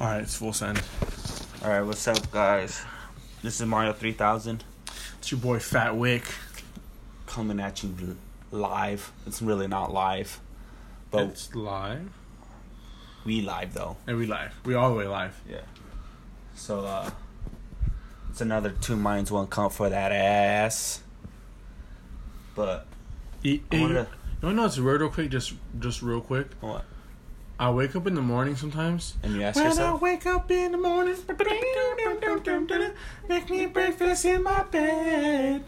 All right, it's full send. All right, what's up, guys? This is Mario 3000 It's your boy Fat Wick. coming at you live. It's really not live, but it's live. we live though. And we live. We all the way live. Yeah. So, uh, it's another two minds, one cup for that ass. But E- I wanted you want to know what's weird real quick? Just just real quick. what? I wake up in the morning sometimes. And you ask When I yourself, wake up in the morning, make me breakfast in my bed.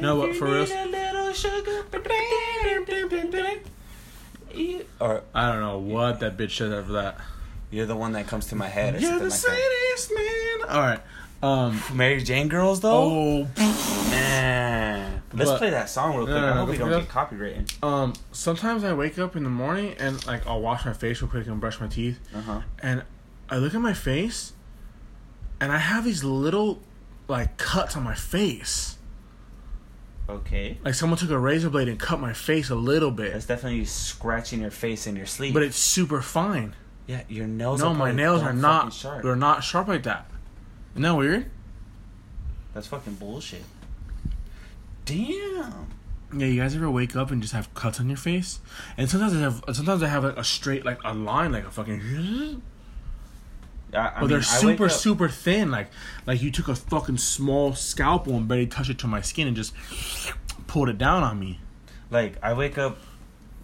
No, but for real, or I don't know what that bitch said after that. you're the one that comes to my head, or You're something the like that. saddest man. All right. Um. Mary Jane girls, though. Oh. man, let's But- play that song real quick. No, no, I hope we don't get copywritten. Um. Sometimes I wake up in the morning and like I'll wash my face real quick and brush my teeth, Uh huh. and I look at my face, and I have these little like cuts on my face. Okay. Like someone took a razor blade and cut my face a little bit. That's definitely scratching your face in your sleep. But it's super fine. yeah, your nails. No, my nails are not. sharp. They're not sharp like that. Isn't that weird? That's fucking bullshit. Damn. Yeah, you guys ever wake up and just have cuts on your face? And sometimes I have sometimes I have like a straight like a line like a fucking I, I But mean, they're super up- super thin like like you took a fucking small scalpel and barely touched it to my skin and just pulled it down on me. Like I wake up,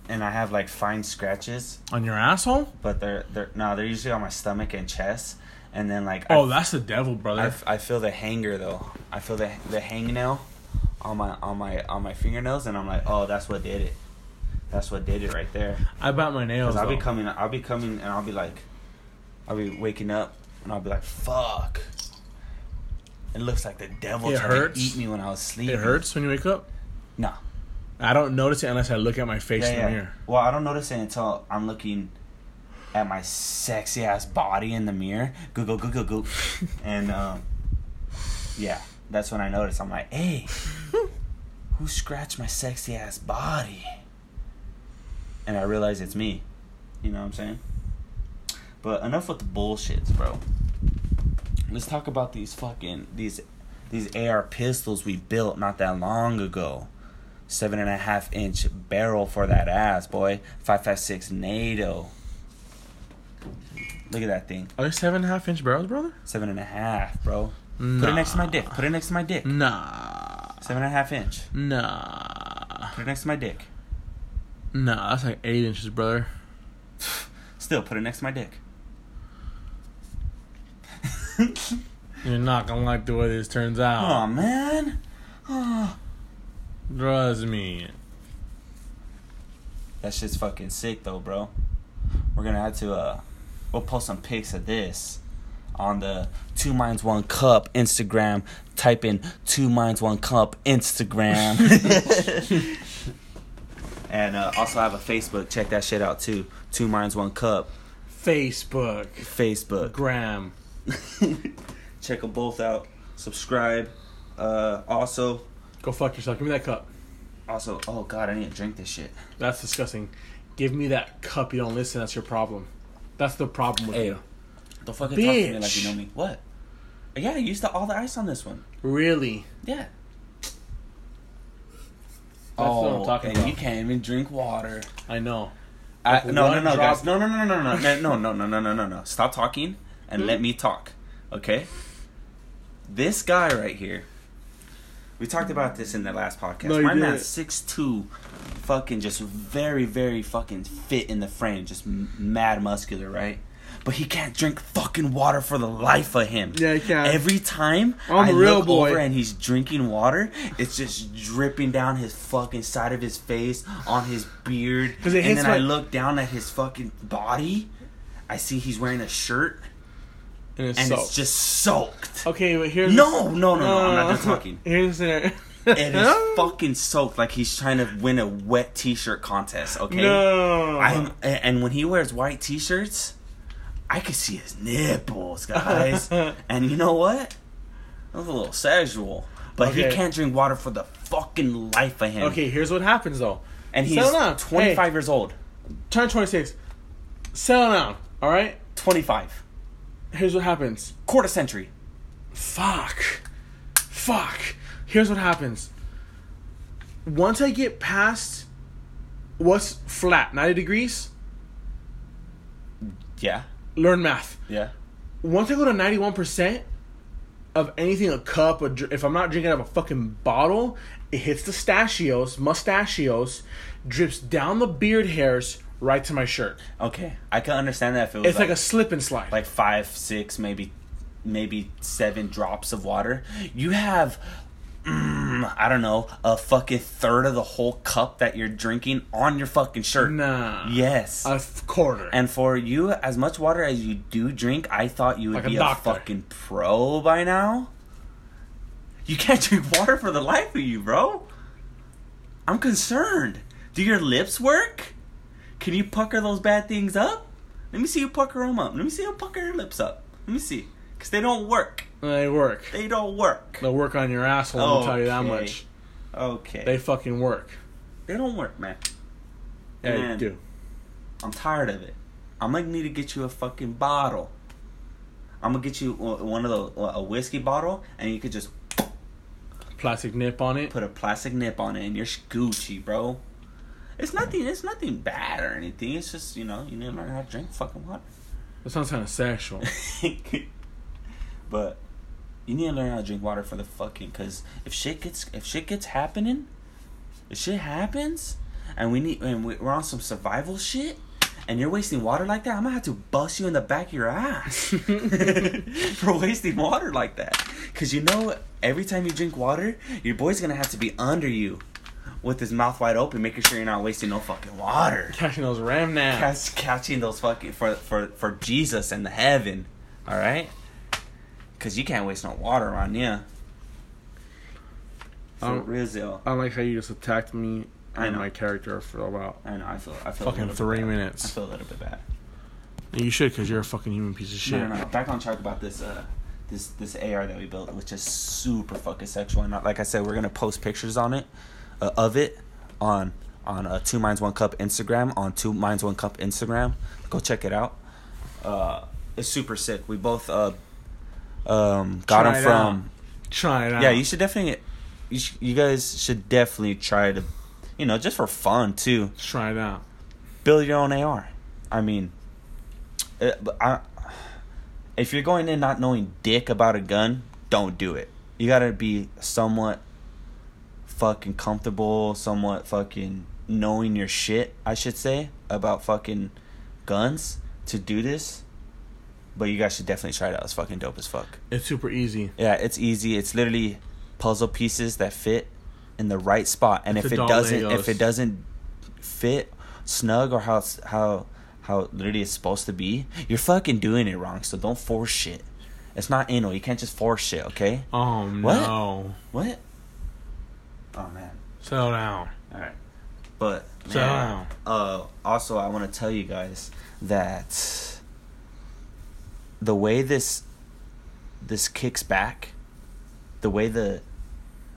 and I have like fine scratches, On your asshole? but they're they're no, they're usually on my stomach and chest, and then like Oh, I, that's the devil, brother. I feel the hanger though. I feel the the hangnail on my on my on my fingernails, and I'm like, oh, that's what did it. That's what did it right there. I bite my nails. I'll be coming, I'll be coming, and I'll be like, I'll be waking up, and I'll be like, fuck. It looks like the devil It tried hurts? to eat me when I was sleeping. It hurts when you wake up. No. I don't notice it unless I look at my face Yeah, in the yeah. mirror. Well, I don't notice it until I'm looking at my sexy ass body in the mirror. Google, Google, Google, and um, yeah, that's when I notice. I'm like, hey, who scratched my sexy ass body? And I realize it's me. You know what I'm saying? But enough with the bullshits, bro. Let's talk about these fucking these these AR pistols we built not that long ago. Seven and a half inch barrel for that ass, boy. Five five six NATO. Look at that thing. Are they seven and a half inch barrels, brother? Seven and a half, bro. Put it next to my dick. Put it next to my dick. Nah. Seven and a half inch. Nah. Put it next to my dick. Nah, that's like eight inches, brother. Still, put it next to my dick. You're not gonna like the way this turns out. Oh man. Oh. Trust me. That shit's fucking sick though, bro. We're gonna have to uh we'll post some pics of this on the Two Minds One Cup Instagram. Type in Two Minds One Cup Instagram. and uh, also have a Facebook. Check that shit out too. Two Minds One Cup Facebook. Facebook. Gram. Check them both out. Subscribe. Uh, also, Go fuck yourself. Give me that cup. also, oh god, I need to drink this shit. That's disgusting. Give me that cup. You don't listen. That's your problem. That's the problem with Hey, you. Don't fucking talk to me like you know me. What? Yeah, you used to all the ice on this one. Really? Yeah. That's what I'm talking and about. you can't even drink water. I know. I, no, no, no, drop- guys. No, no, no, no, no, no, no, no, no, no, no, no, no. Stop talking and let me talk. Okay? This guy right here. We talked about this in the last podcast. No, you My man's didn't. 6'2", fucking just very, very fucking fit in the frame, just mad muscular, right? But he can't drink fucking water for the life of him. Yeah, he can't. Every time I'm I real look boy. over and he's drinking water, it's just dripping down his fucking side of his face, on his beard. and then I look down at his fucking body. I see he's wearing a shirt And it's and soaked. it's just soaked. Okay, but here's No, no, no, no, I'm not done talking. Here's the It is fucking soaked like he's trying to win a wet t-shirt contest, okay? No. I'm and when he wears white t-shirts, I can see his nipples, guys. and you know what? That was a little sexual. But he can't drink water for the fucking life of him. Okay, here's what happens though. And he's Settle down. 25 Hey. years old. Turn 26. Settle down. All right. 25. Here's what happens. Quarter century. Fuck. Fuck. Here's what happens. Once I get past what's flat, 90 degrees, Yeah. Learn math. Yeah. Once I go to 91% of anything, a cup, a, if I'm not drinking out of a fucking bottle, it hits the stachios, mustachios, drips down the beard hairs right to my shirt. Okay. I can understand that if it was It's like, a slip and slide. like five, six, maybe, maybe seven drops of water. You have, mm, I don't know, a fucking third of the whole cup that you're drinking on your fucking shirt. nah. Yes. A quarter. and for you, as much water as you do drink, I thought you would Like be a, doctor. fucking pro by now. You can't drink water for the life of you, bro. I'm concerned. Do your lips work? Can you pucker those bad things up? Let me see you pucker them up. Let me see you pucker your lips up. Let me see. Because they don't work. They work. They don't work. They'll work on your asshole, I'll tell you that much. Okay. They fucking work. they don't work, man. Yeah, Man. do. I'm tired of it. I'm gonna need to get you a fucking bottle. I'm gonna get you one of the a whiskey bottle, and you could just Plastic nip on it. put a plastic nip on it, and you're Gucci, bro. It's nothing. It's nothing bad or anything. It's just you know you need to learn how to drink fucking water. That sounds kind of sexual. but you need to learn how to drink water for the fucking. Cause if shit gets if shit gets happening, if shit happens, and we need and we- we're on some survival shit, and you're wasting water like that, I'm gonna have to bust you in the back of your ass for wasting water like that. Cause you know, every time you drink water, your boy's gonna have to be under you. With his mouth wide open, making sure you're not wasting no fucking water Catching those ram naps. catch, catching those fucking for for for Jesus and the heaven, all right? Cause you can't waste no water around you. For Um, real, I like how you just attacked me I and know. my character for about. I know. I feel. I feel. Fucking a three bit bad. minutes. I feel a little bit bad. You should, because you're a fucking human piece of shit. No, no, no. Back on track about this. Uh, this this AR that we built, which is super fucking sexual. And like I said, we're gonna post pictures on it, uh, of it, on on uh, Two Minds One Cup Instagram. On Two Minds One Cup Instagram, go check it out. Uh, it's super sick. We both uh, um, got Try them from. Try it out. Yeah, you should definitely. You, sh- you guys should definitely try to, you know, just for fun too Try it out. build your own AR. I mean, uh, I, if you're going in not knowing dick about a gun, don't do it. You gotta be somewhat fucking comfortable, somewhat fucking knowing your shit, I should say, about fucking guns to do this. But you guys should definitely try it out. It's fucking dope as fuck. It's super easy. Yeah, it's easy. It's literally puzzle pieces that fit in the right spot, and It's if it doesn't, Legos. if it doesn't fit snug or how how how literally it's supposed to be, you're fucking doing it wrong. So don't force shit. It's not anal. You can't just force shit. Okay? Oh What? no. What? Oh man. Settle down. All right. But So- man, uh, also I want to tell you guys that the way this this kicks back, the way the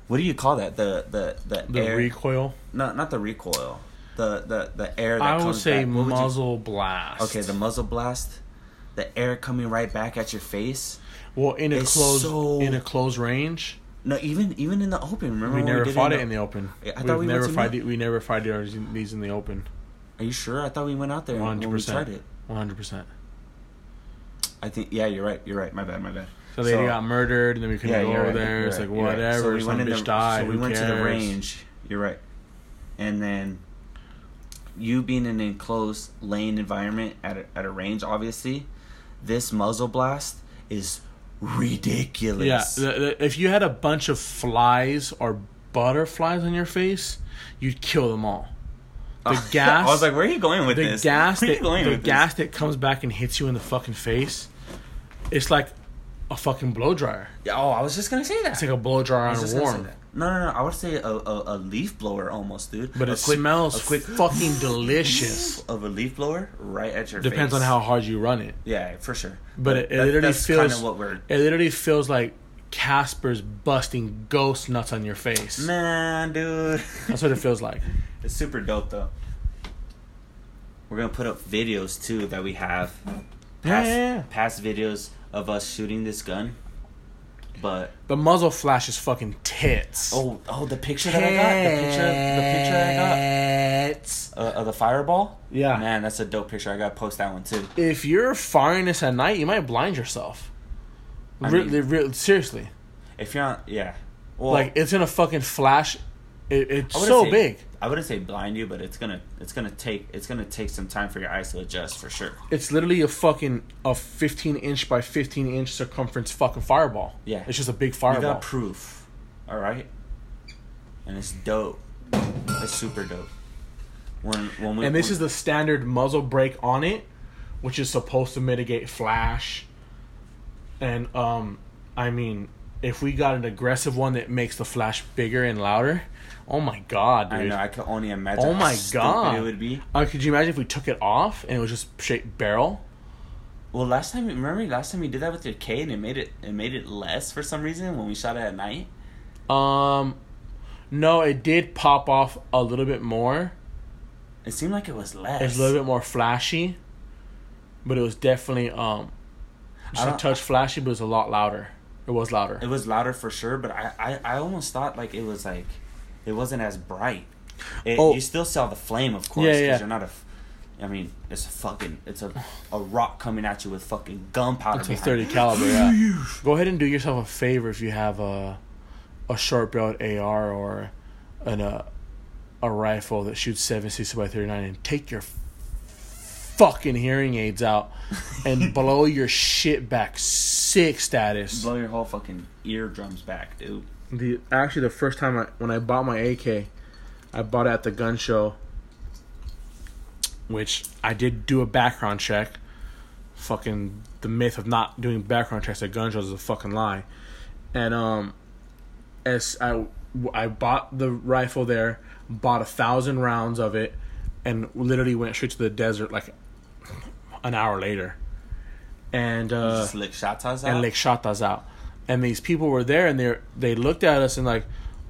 what do you call that? The the the, The air, recoil. No, not the recoil. The the the air that I would comes say. What would muzzle blast. okay, the muzzle blast. The air coming right back at your face. well in a close so- in a closed range. No, even even in the open. Remember We never did fought in it in the open. I thought We've we never. Mil- the- We never fought these these in the open. Are you sure? I thought we went out there One when hundred we tried it. One hundred percent. I think yeah, you're right. You're right. My bad. My bad. So they got murdered, and then we couldn't go over right, there. It's right, like you're right. whatever. So we Some went bitch the, died. So we went to the range. You're right. And then you being in an enclosed lane environment at a, at a range, obviously, this muzzle blast is ridiculous. Yeah, the, the, if you had a bunch of flies or butterflies on your face, you'd kill them all. The gas. I was like, where are you going with the this? gas that the gas that comes back and hits you in the fucking face. It's like a fucking blow dryer. This? Oh, I was just gonna say that. It's like a blow dryer on just gonna say warm. No, no, no. I would say a, a, a leaf blower almost, dude. But A it quick- smells a quick fucking delicious. of a leaf blower right at your Depends face. on how hard you run it. Yeah, for sure. But it, it that- literally that's feels kind of what we're. it literally feels like Casper's busting ghost nuts on your face. Man, dude, That's what it feels like. it's super dope though. We're gonna put up videos too that we have Yeah, yeah, yeah. past videos of us shooting this gun. But The muzzle flash is fucking tits. oh oh the picture that I got the picture the picture I got uh, of the fireball. Yeah. Man, that's a dope picture. I gotta post that one too. If you're firing this at night, you might blind yourself. I Re- mean- re- seriously, If you're on yeah. Well, like it's gonna fucking flash. It, it's so big. I wouldn't say blind you, but it's gonna it's gonna take it's gonna take some time for your eyes to adjust for sure. It's literally a fucking a 15 inch by 15 inch circumference fucking fireball. Yeah. it's just a big You fireball. got proof, all right, and it's dope. It's super dope. When when we and this when- is the standard muzzle brake on it, which is supposed to mitigate flash. And um, I mean, if we got an aggressive one that makes the flash bigger and louder, oh my god, dude! I know I can only imagine. Oh my God. it would be. Uh, could you imagine if we took it off and it was just shaped barrel? Well, last time remember last time you did that with your K and it made it it made it less for some reason when we shot it at night. Um, no, it did pop off a little bit more. It seemed like it was less. It's a little bit more flashy, but it was definitely um, just a touch flashy, but it was a lot louder. It was louder. It was louder for sure, but I, I, I almost thought like it was like it wasn't as bright. It, Oh. You still saw the flame, of course, Yeah, because yeah. you're not a. f- I mean, it's a fucking it's a a rock coming at you with fucking gunpowder. It's a 30 caliber, yeah. Go ahead and do yourself a favor if you have a a short barreled AR or an uh, a rifle that shoots 760 by 39 and take your fucking hearing aids out and blow your shit back sick status. Blow your whole fucking eardrums back, dude. The actually the first time I when I bought my AK, I bought it at the gun show, which I did do a background check. Fucking the myth of not doing background checks at gun shows is a fucking lie. And um, as I I bought the rifle there, bought a thousand rounds of it, and literally went straight to the desert like an hour later. And uh, Just shots out. and like shot us out. And these people were there, and they they looked at us and like,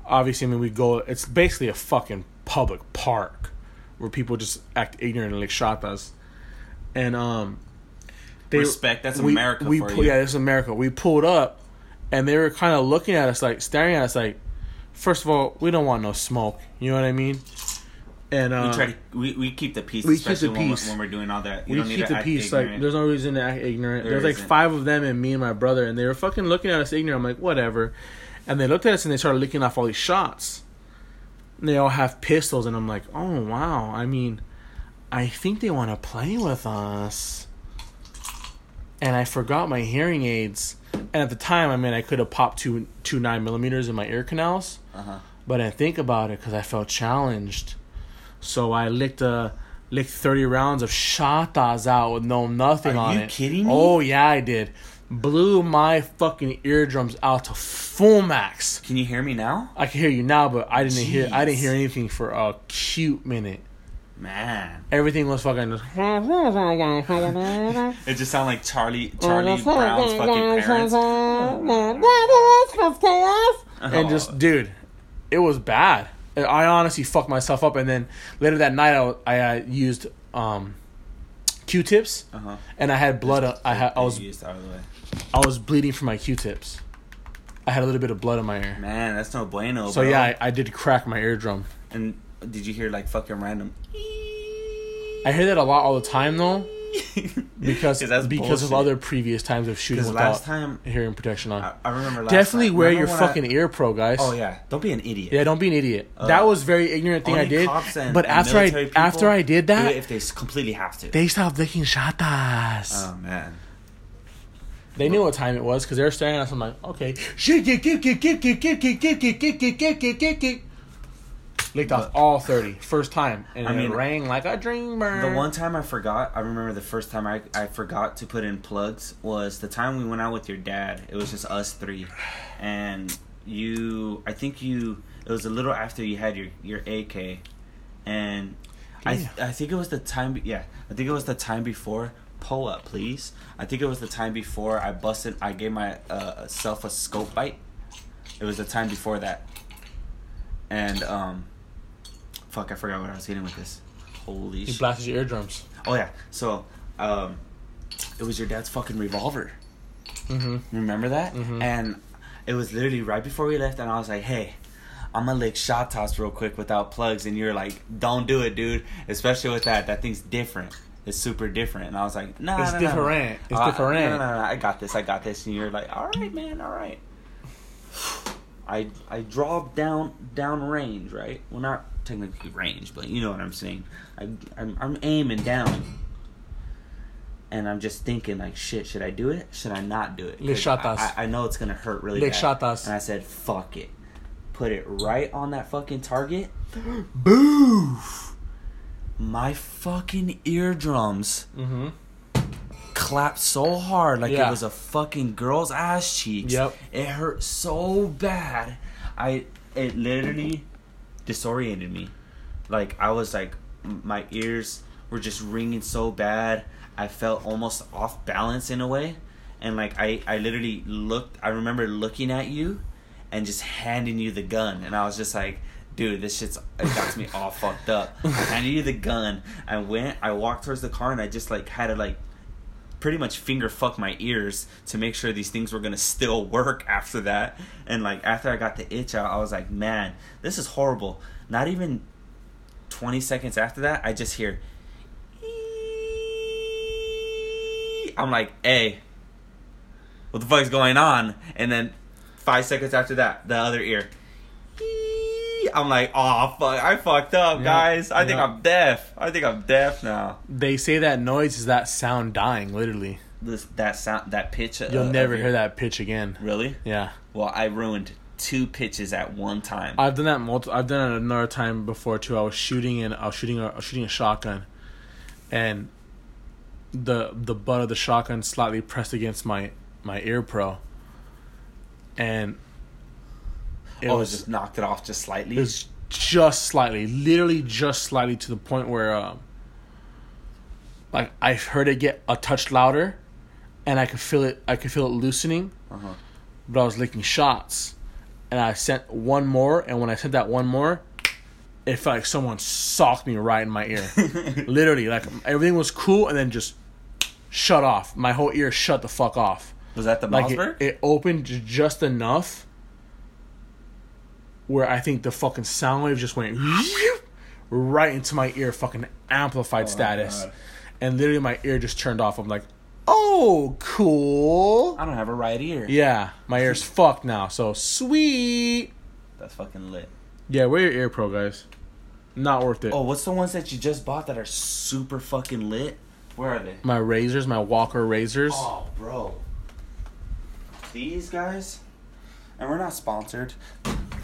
obviously, I mean, we go. It's basically a fucking public park where people just act ignorant and like shot us. And um, they Respect, that's we, America We for pu- you. yeah, this is America. We pulled up, and they were kind of looking at us like staring at us like, first of all, we don't want no smoke. You know what I mean? And uh, we try to we, we keep the peace, we keep the when, peace. when we're doing all that. You we don't need keep to the peace. Like, there's no reason to act ignorant. There There's like isn't. five of them and me and my brother, and they were fucking looking at us ignorant. I'm like, whatever. And they looked at us and they started licking off all these shots. And they all have pistols, and I'm like, oh wow. I mean, I think they want to play with us. And I forgot my hearing aids. And at the time, I mean, I could have popped two two nine millimeters in my ear canals, uh-huh. but I think about it because I felt challenged. So I licked a licked thirty rounds of shatas out with no nothing Are on it. Are you kidding me? Oh yeah, I did. Blew my fucking eardrums out to full max. Can you hear me now? I can hear you now, but I didn't hear. I didn't hear anything for a cute minute. Man, Everything was fucking. Just, it just sounded like Charlie Charlie Brown's fucking parents. and just dude, it was bad. I honestly fucked myself up, and then later that night, I I uh, used um, Q-tips, Uh huh. and I had blood. on- I had I was used out of the way. I was bleeding from my Q-tips. I had a little bit of blood in my ear. Man, that's no bueno. So bro. yeah, I, I did crack my eardrum. And did you hear like fucking random? I hear that a lot all the time though, because because of other previous times of shooting without last time, hearing protection on. I, I remember last Definitely time- wear remember your when I- fucking ear pro, guys. oh yeah, don't be an idiot. Yeah, don't be an idiot. Uh, that was very ignorant thing I did. and- but and after I people after I did that, if they completely have to. they stopped licking shatas. oh man, They knew what time it was because they were staring at us. I'm like, okay, shit, get, get, get, get, get, get, get, get, get, get, get, get, get, get, Licked off all thirty first time, and I it mean, rang like a dreamer. the one time I forgot. I remember the first time I I forgot to put in plugs was the time we went out with your dad. It was just us three, and you. I think you. It was a little after you had your your AK, and I I think it was the time. Yeah, I think it was the time before. Pull up, please. I think it was the time before I busted. I gave my uh, self a scope bite. It was the time before that, and um, fuck, I forgot what I was hitting with this. Holy shit. He blasted your eardrums. Oh yeah. So, um, it was your dad's fucking revolver. Mm-hmm. Remember that? Mm-hmm. And it was literally right before we left, and I was like, "Hey, I'm gonna lick shot toss real quick without plugs," and you're like, "Don't do it, dude. Especially with that. That thing's different. It's super different." And I was like, "No, It's no, no, no. different. It's Uh, different. No, no, no, no, I got this. I got this." And you're like, "All right, man. All right." I I draw down down range, right? Well, not technically range, but you know what I'm saying. I I'm, I'm aiming down, and I'm just thinking like, shit, should I do it? Should I not do it? Le shatas. I, I, I know it's gonna hurt really Le bad. shatas. And I said, fuck it, put it right on that fucking target. Boof! My fucking eardrums Mm-hmm. clapped so hard like Yeah. it was a fucking girl's ass cheeks. Yep. It hurt so bad. I it literally disoriented me. Like I was like my ears were just ringing so bad. I felt almost off balance in a way. And like I I literally looked I remember looking at you and just handing you the gun and I was just like Dude, this shit's it got me all fucked up. I handed you the gun. I went. I walked towards the car, and I just like had to like pretty much finger fuck my ears to make sure these things were gonna still work after that. And like after I got the itch out, I was like, man, this is horrible. Not even twenty seconds after that, I just hear. "Ee." I'm like, hey, what the fuck is going on? And then five seconds after that, the other ear. "Ee." I'm like, oh fuck, I fucked up, Yeah, guys. I think. I'm deaf. I think I'm deaf now. They say that noise is that sound dying. Literally, This that sound that pitch. uh, you'll never hear that pitch again. Really? Yeah, Well, I ruined two pitches at one time. I've done that. Multi- I've done it another time before too. I was shooting and I was shooting. A, I was shooting a shotgun, and the the butt of the shotgun slightly pressed against my my ear pro, and it oh, was just knocked it off just slightly. It was just slightly, literally just slightly to the point where, um, like I heard it get a touch louder, and I could feel it. I could feel it loosening, uh-huh. but I was licking shots, and I sent one more, and when I sent that one more, it felt like someone socked me right in my ear. literally, like everything was cool, and then just shut off. My whole ear shut the fuck off. Was that the Like it, it opened just enough where I think the fucking sound wave just went right into my ear, fucking amplified oh, status, and literally my ear just turned off. I'm like, oh, cool. I don't have a right ear. Yeah, my ear's fucked now. So sweet. That's fucking lit. Yeah, wear your ear pro, guys. Not worth it. Oh, what's the ones that you just bought that are super fucking lit? Where are they? My razors, my Walker razors. Oh, bro. These guys, and we're not sponsored.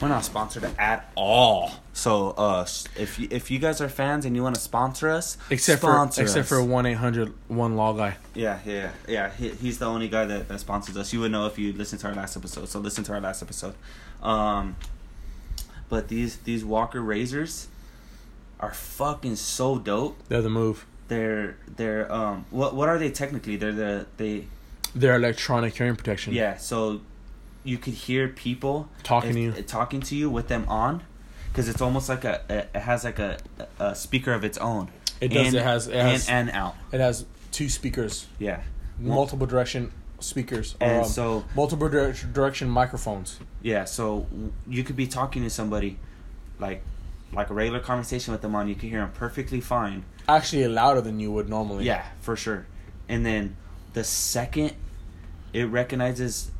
We're not sponsored at all. So, uh, if you, if you guys are fans and you want to sponsor us, except for sponsor except us. for one eight hundred one law guy. Yeah, yeah, yeah. He, he's the only guy that, that sponsors us. You would know if you listened to our last episode. So listen to our last episode. Um, but these these Walker razors are fucking so dope. They're the move. They're they're um what what are they technically? They're the they They're electronic hearing protection. yeah. So you could hear people Talking if- to you. talking to you with them on, because it's almost like a, a it has like a, a speaker of its own. It does. In- It has- it in has- and out. It has two speakers, Yeah. multiple direction speakers, And um, so multiple dir- direction microphones. Yeah, so you could be talking to somebody, like, like a regular conversation with them on. You can hear them perfectly fine. Actually, louder than you would normally. Yeah, for sure. And then the second it recognizes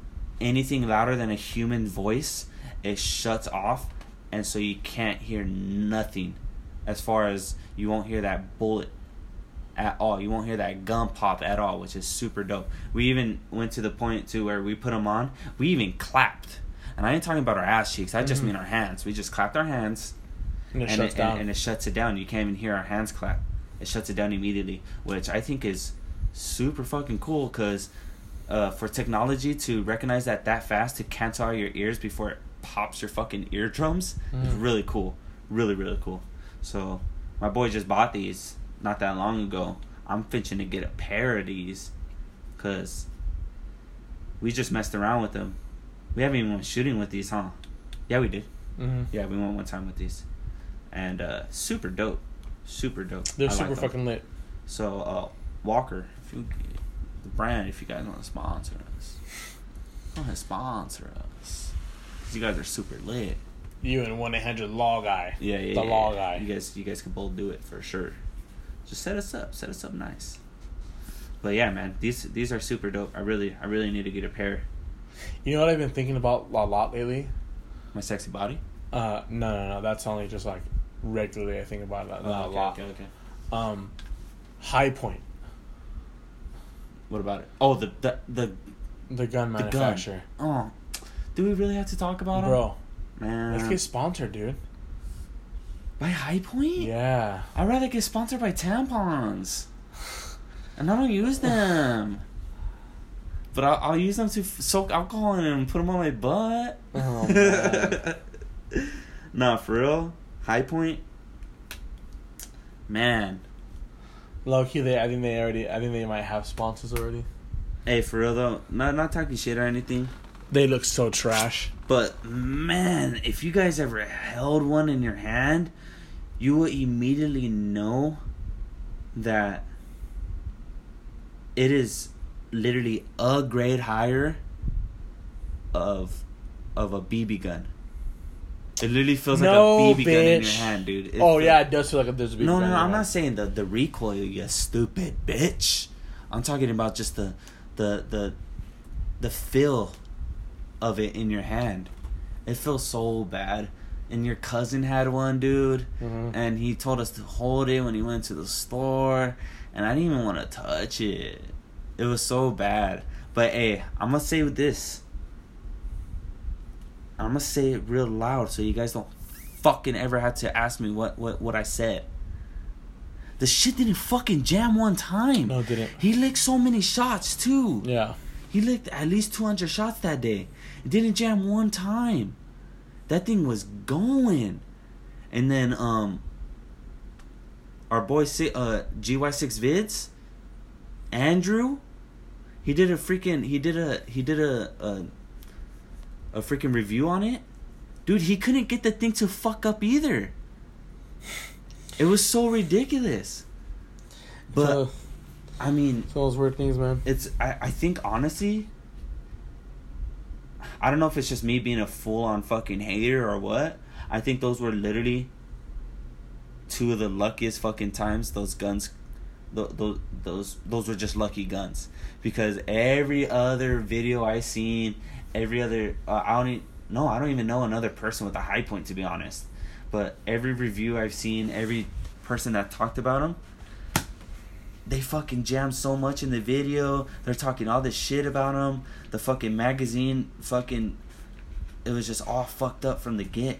anything louder than a human voice, it shuts off, and so you can't hear nothing. As far as you won't hear that bullet at all. You won't hear that gun pop at all, which is super dope. We even went to the point to where we put them on. We even clapped, and I ain't talking about our ass cheeks. I just Mhm. mean our hands. We just clapped our hands, and it and shuts it, down. And, and it shuts it down. You can't even hear our hands clap. It shuts it down immediately, which I think is super fucking cool because uh, for technology to recognize that that fast to cancel out your ears before it pops your fucking eardrums is Mhm. really cool. Really, really cool. So my boy just bought these not that long ago. I'm finching to get a pair of these because we just messed around with them. We haven't even went shooting with these, huh? Yeah, we did. hmm Yeah, we went one time with these, and uh, super dope, super dope. They're I super them. fucking lit. So uh, Walker, if you, brand if you guys want to sponsor us. Want to sponsor us? 'Cause You guys are super lit. You and one eight hundred law guy. Yeah, yeah. The yeah, law yeah. guy. You guys, you guys can both do it for sure. Just set us up. Set us up nice. But yeah, man, these these are super dope. I really, I really need to get a pair. You know what I've been thinking about a lot lately? My sexy body. Uh, no, no, no. That's only just like regularly. I think about it a okay, lot. okay, okay. Um, Hi-Point, What about it? Oh, the the the, the gun the gun. manufacturer, Oh, do we really have to talk about it, bro. Man, Let's get sponsored, dude. by Hi-Point. Yeah. I'd rather get sponsored by tampons, and I don't use them. But I'll, I'll use them to f- soak alcohol in and put them on my butt. Oh, man. nah, for real. Hi-Point. Man, Low key, they. I think they already. I think they might have sponsors already. hey, for real though. Not not talking shit or anything. They look so trash. But man, if you guys ever held one in your hand, you will immediately know that it is literally a grade higher of of a BB gun. It literally feels No, like a BB gun in your hand, dude. It oh feels- yeah, it does feel like there's a big. no, no, gun no. in I'm not saying the the recoil, you stupid bitch. I'm talking about just the the the the feel of it in your hand. It feels so bad. And your cousin had one, dude, Mhm. and he told us to hold it when he went to the store, and I didn't even want to touch it. It was so bad. But hey, I'm gonna say with this. I'm gonna say it real loud so you guys don't fucking ever have to ask me what what what I said. The shit didn't fucking jam one time. No, it didn't. He licked so many shots too. Yeah. He licked at least 200 shots that day. It didn't jam one time. That thing was going. And then um our boy uh GY6 Vids Andrew he did a freaking he did a he did a a, a freaking review on it. Dude, he couldn't get the thing to fuck up either. It was so ridiculous. But so, I mean, so those weird things, man. it's I, I think honestly I don't know if it's just me being a full on fucking hater or what. I think those were literally two of the luckiest fucking times those guns those those, those were just lucky guns because every other video I seen every other uh, I don't even, no I don't even know another person with a Hi-Point to be honest but every review I've seen every person that talked about them they fucking jammed so much in the video. They're talking all this shit about him. The fucking magazine, fucking, it was just all fucked up from the get.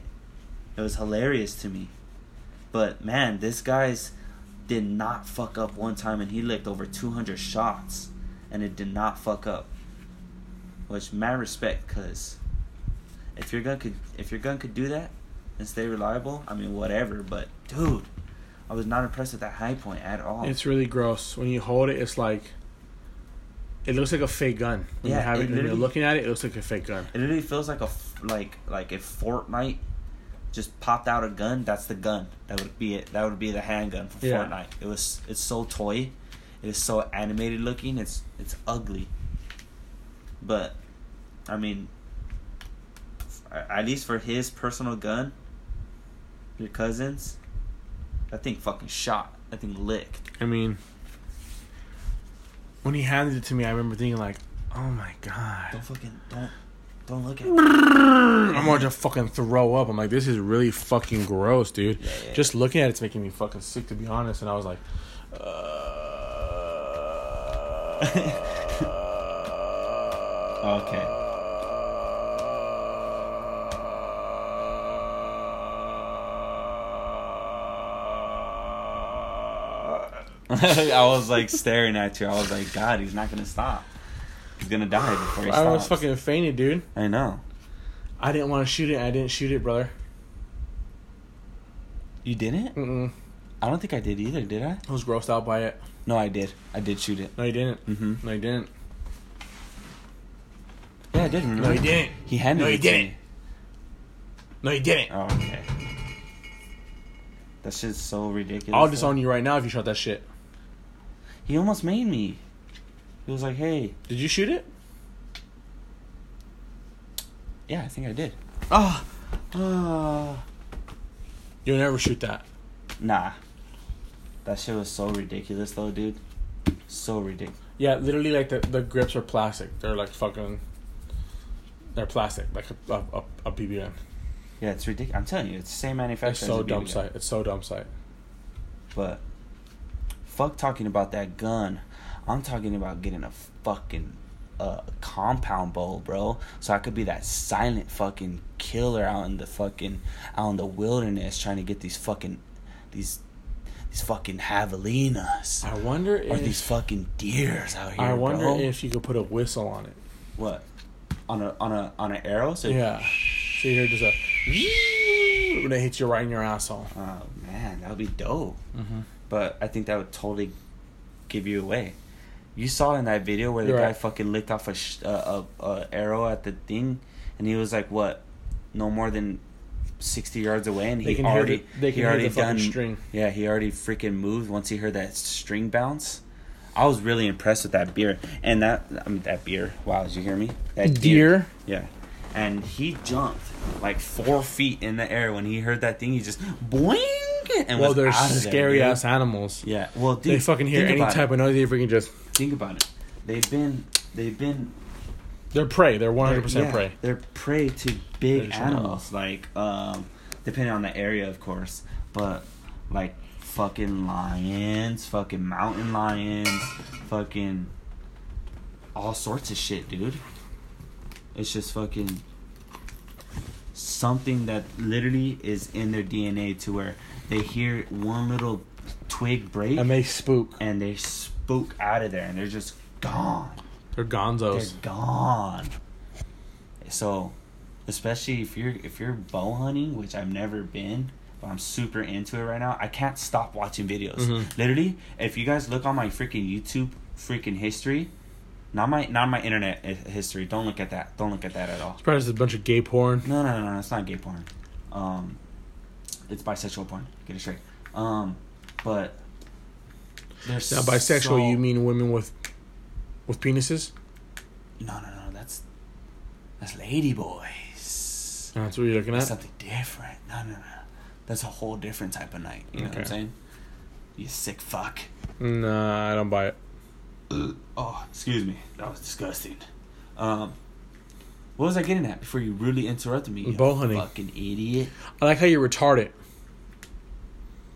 It was hilarious to me. But man, this guy's did not fuck up one time, and he licked over 200 shots, and it did not fuck up. Which mad respect, cause if your gun could, if your gun could do that and stay reliable, I mean whatever. But dude, I was not impressed with that Hi-Point at all. It's really gross. When you hold it, it's like it looks like a fake gun. When Yeah, you have it it, when you're looking at it, it looks like a fake gun. It literally feels like a like like if Fortnite just popped out a gun. That's the gun. That would be it. That would be the handgun for Yeah. Fortnite. It was. It's so toy. It is so animated looking. It's it's ugly. But, I mean, at least for his personal gun, your cousins, that thing fucking shot. That thing licked. I mean, when he handed it to me, I remember thinking like, "Oh my god." Don't fucking don't don't look at. it. I'm going to fucking throw up. I'm like, this is really fucking gross, dude. Yeah, yeah. Just looking at it's making me fucking sick, to be honest. And I was like, uh, Okay. I was like staring at you. I was like, God, he's not gonna stop. He's gonna die before he stops. I was fucking fainted, dude. I know. I didn't want to shoot it. I didn't shoot it, brother. You didn't? Mm-mm. I don't think I did either. Did I? I was grossed out by it. No, I did. I did shoot it. No, you didn't. Mm-hmm. No, you didn't. Yeah, I did. Remember? No, he didn't. He handed No, to didn't. No, he didn't. Oh, okay. That shit's so ridiculous. I'll disown you right now if you shot that shit. He almost made me. He was like, "Hey, Did you shoot it? yeah, I think I did." Ah, Uh, you'll never shoot that. nah. That shit was so ridiculous, though, dude. So ridiculous. Yeah, literally, like the, the grips are plastic. They're like fucking. They're plastic, like a a, a, a BB gun. Yeah, it's ridiculous. I'm telling you, it's the same manufacturer. It's so as a BB dumb sight. It's so dumb sight. But fuck talking about that gun. I'm talking about getting a fucking uh, compound bow, bro. So I could be that silent fucking killer out in the fucking out in the wilderness trying to get these fucking these these fucking javelinas I wonder or these fucking deers out here. I wonder bro. if you could put a whistle on it. what on a on a on an arrow. So Yeah. So you hear just a when it hits you right in your asshole. Oh man, that would be dope. Mm-hmm. But I think that would totally give you away. You saw in that video where the You're guy right. fucking licked off a, sh- a, a, a arrow at the thing, and he was like, what, no more than sixty yards away, and They he already the, they he hear already the done string. yeah he already freaking moved once he heard that string bounce. I was really impressed with that beer and that I mean that beer. Wow, did you hear me? That Deer. yeah. And he jumped like four feet in the air when he heard that thing. He just boing and Well, was they're of there, scary ass animals. Yeah, well, dude, they fucking hear any type it. of noise. They freaking just. Think about it. They've been, they've been, They're prey. They're one hundred percent prey. They're prey to big just animals, like um, depending on the area, of course, but like fucking lions, fucking mountain lions, fucking all sorts of shit, dude. It's just fucking something that literally is in their DNA to where they hear one little twig break And they spook. and they spook out of there and they're just gone. They're They're gone. So, especially if you're if you're bow hunting, which I've never been, but I'm super into it right now. I can't stop watching videos. Mhm. Literally, if you guys look on my freaking YouTube freaking history, not my not my internet history. Don't look at that. Don't look at that at all. It's probably just a bunch of gay porn. No, no, no, no. It's not gay porn. Um, it's bisexual porn. Get it straight. Um, but there's Now, bisexual, so- you mean women with with penises? No, no, no. That's that's lady boys. That's what you're looking That's at. something different. No, no, no. That's a whole different type of night. You know what I'm saying? You sick fuck. Nah, I don't buy it. Oh, excuse me. That was disgusting. Um, what was I getting at before you really interrupted me? You Bow hunting. Fucking idiot. I like how you're retarded.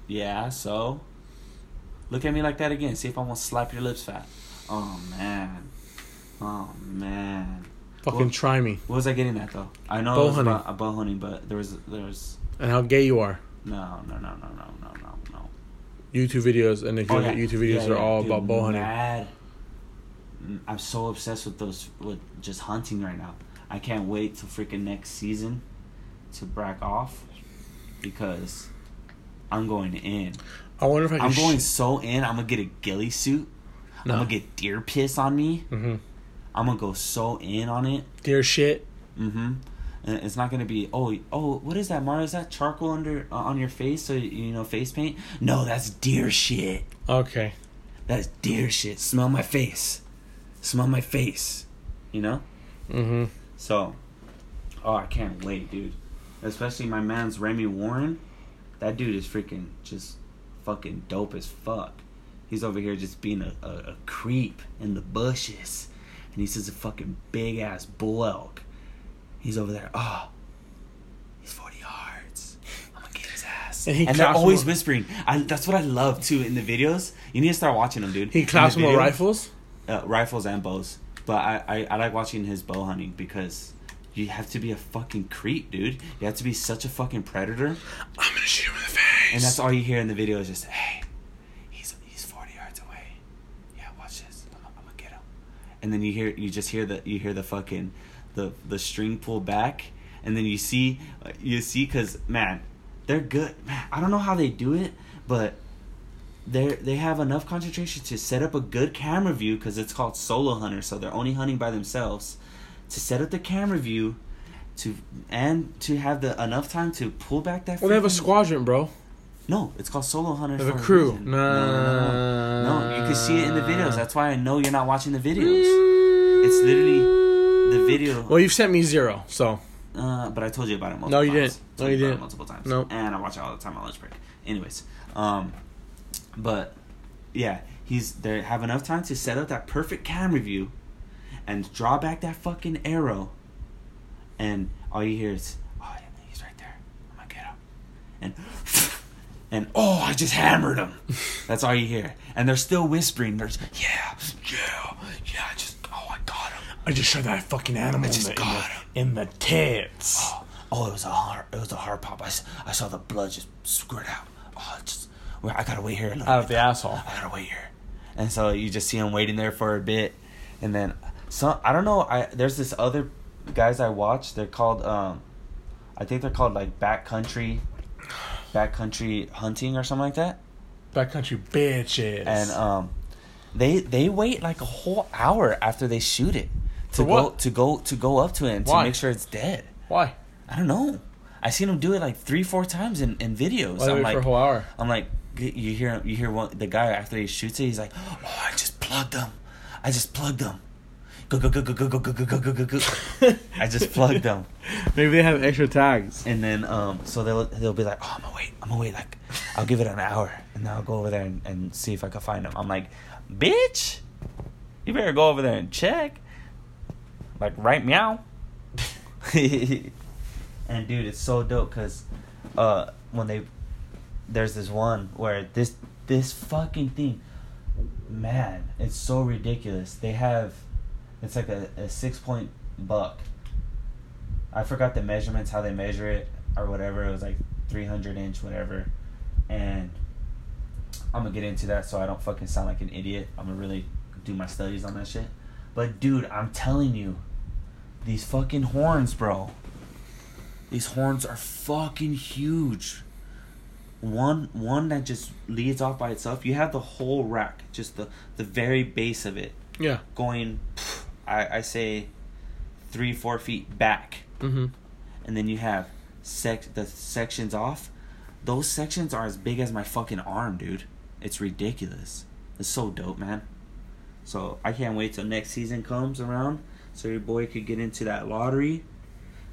Yeah. So, look at me like that again. See if I'm gonna slap your lips fat. Oh man. Oh man. Fucking Well- try me. What was I getting at though? I know Bow it was hunting. about bow hunting, but there was there was And how gay you are. No no no no no no no no. YouTube videos and if you Oh, look at. YouTube videos, Yeah, they're yeah, all dude, about bow hunting. Mad. Mm, I'm so obsessed with those with just hunting right now. I can't wait till freaking next season to brack off because I'm going in. I wonder if I can. I'm going Sh- so in. I'm gonna get a ghillie suit. No. I'm gonna get deer piss on me. hmm I'm gonna go so in on it. Deer shit. Mm-hmm. And it's not gonna be oh oh what is that Mario? Is that charcoal under uh, on your face so you know face paint? No, that's deer shit. Okay. That's deer shit. Smell my face. Smell my face. You know? Mm-hmm. So, oh, I can't wait, dude. Especially my man's Remy Warren. That dude is freaking just fucking dope as fuck. He's over here just being a, a, a creep in the bushes. And he says a fucking big ass bull elk. He's over there, oh, he's 40 yards. I'm gonna get his ass. And And, he they're always whispering. I, that's what I love too in the videos. You need to start watching them, dude. He claps with rifles. uh, rifles and bows. But I, I, I like watching his bow hunting because you have to be a fucking creep, dude. You have to be such a fucking predator. I'm gonna shoot him in the face. And that's all you hear in the video is just, hey, he's he's forty yards away. Yeah, watch this. I'm, I'm gonna get him. And then you hear you just hear the you hear the fucking the the string pull back, and then you see you see because man, they're good. Man, I don't know how they do it, but they they have enough concentration to set up a good camera view because it's called solo hunter, so they're only hunting by themselves. To set up the camera view, to and to have the enough time to pull back that. Well, they have a squadron, bro. No, it's called Solo Hunter. The for a crew. reason. Nah. no, no, no. You can see it in the videos. That's why I know you're not watching the videos. It's literally the video. Well, you've sent me zero, so Uh, but I told you about it multiple No, you times. didn't. Told No, you about didn't. Multiple times. Nope. And I watch it all the time on lunch break. Anyways, um, but yeah, he's they have enough time to set up that perfect camera view, and draw back that fucking arrow, and all you hear is, oh, yeah, he's right there. I'm gonna get him, and. And oh, I just hammered him. That's all you hear, and they're still whispering. There's yeah, yeah, yeah. I just I got him. I just shot that fucking animal I just in, the, got in, the, in the tits. Oh, oh, it was a heart. It was a heart pop. I, I saw the blood just squirt out. Oh, just. well, I gotta wait here. a little Out of the asshole. I gotta wait here. And so you just see him waiting there for a bit, and then some. I don't know. I there's this other guys I watch. They're called. Um, I think they're called like backcountry, backcountry hunting or something like that. Backcountry bitches. And um, they they wait like a whole hour after they shoot it to go to go to go up to it and Why? to make sure it's dead. Why? I don't know. I seen him do it like three, four times in, in videos. Why I'm wait like, for a whole hour? I'm like, you hear you hear one the guy after he shoots it. He's like, oh, I just plugged them, I just plugged them. Go go go go go go go go go go go go. I just plugged them. Maybe they have extra tags. And then um, so they'll they'll be like, oh, I'm gonna wait. I'm gonna wait. Like, I'll give it an hour, and then I'll go over there and, and see if I can find them. I'm like, bitch, you better go over there and check. Like, right meow. and dude, it's so dope because uh, when they there's this one where this this fucking thing, man, it's so ridiculous. They have it's like a, a six point buck. I forgot the measurements, how they measure it or whatever. It was like 300 inch, whatever. And I'm gonna get into that so I don't fucking sound like an idiot. I'm gonna really do my studies on that shit. But dude, I'm telling you, these fucking horns, bro. These horns are fucking huge. One one that just leads off by itself. You have the whole rack, just the the very base of it, Yeah. going. I I say three four feet back Mm-hmm. and then you have sec the sections off. Those sections are as big as my fucking arm, dude. It's ridiculous. It's so dope, man. So I can't wait till next season comes around, so your boy could get into that lottery.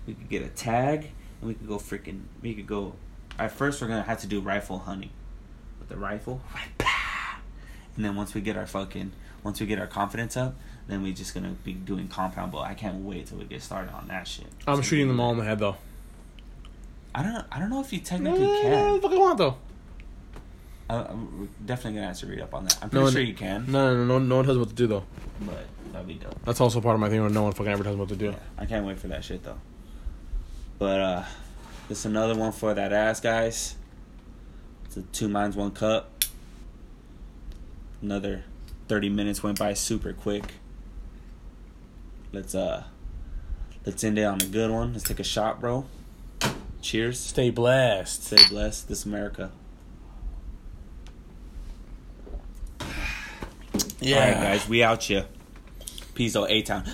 We could get a tag, and we could go freaking. We could go. At first, we're gonna have to do rifle hunting with the rifle, and then once we get our fucking, once we get our confidence up, then we just gonna be doing compound bow. I can't wait till we get started on that shit. I'm So shooting them all in the head though. I don't know. I don't know if you technically Eh, can. fuck I want though. I'm definitely gonna have to read up on that. I'm pretty No, sure n- you can, No, no, no, no one tells me what to do though. but that'd be dope. That's also part of my thing where no one fucking ever tells me what to do. Yeah, I can't wait for that shit though. But uh, this another one for that ass, guys. It's a two minds one cup. Another thirty minutes went by super quick. Let's uh, let's end it on a good one. Let's take a shot, bro. Cheers. Stay blessed. Stay blessed. This America. Yeah. All right, guys, we out here. Peace out, A Town.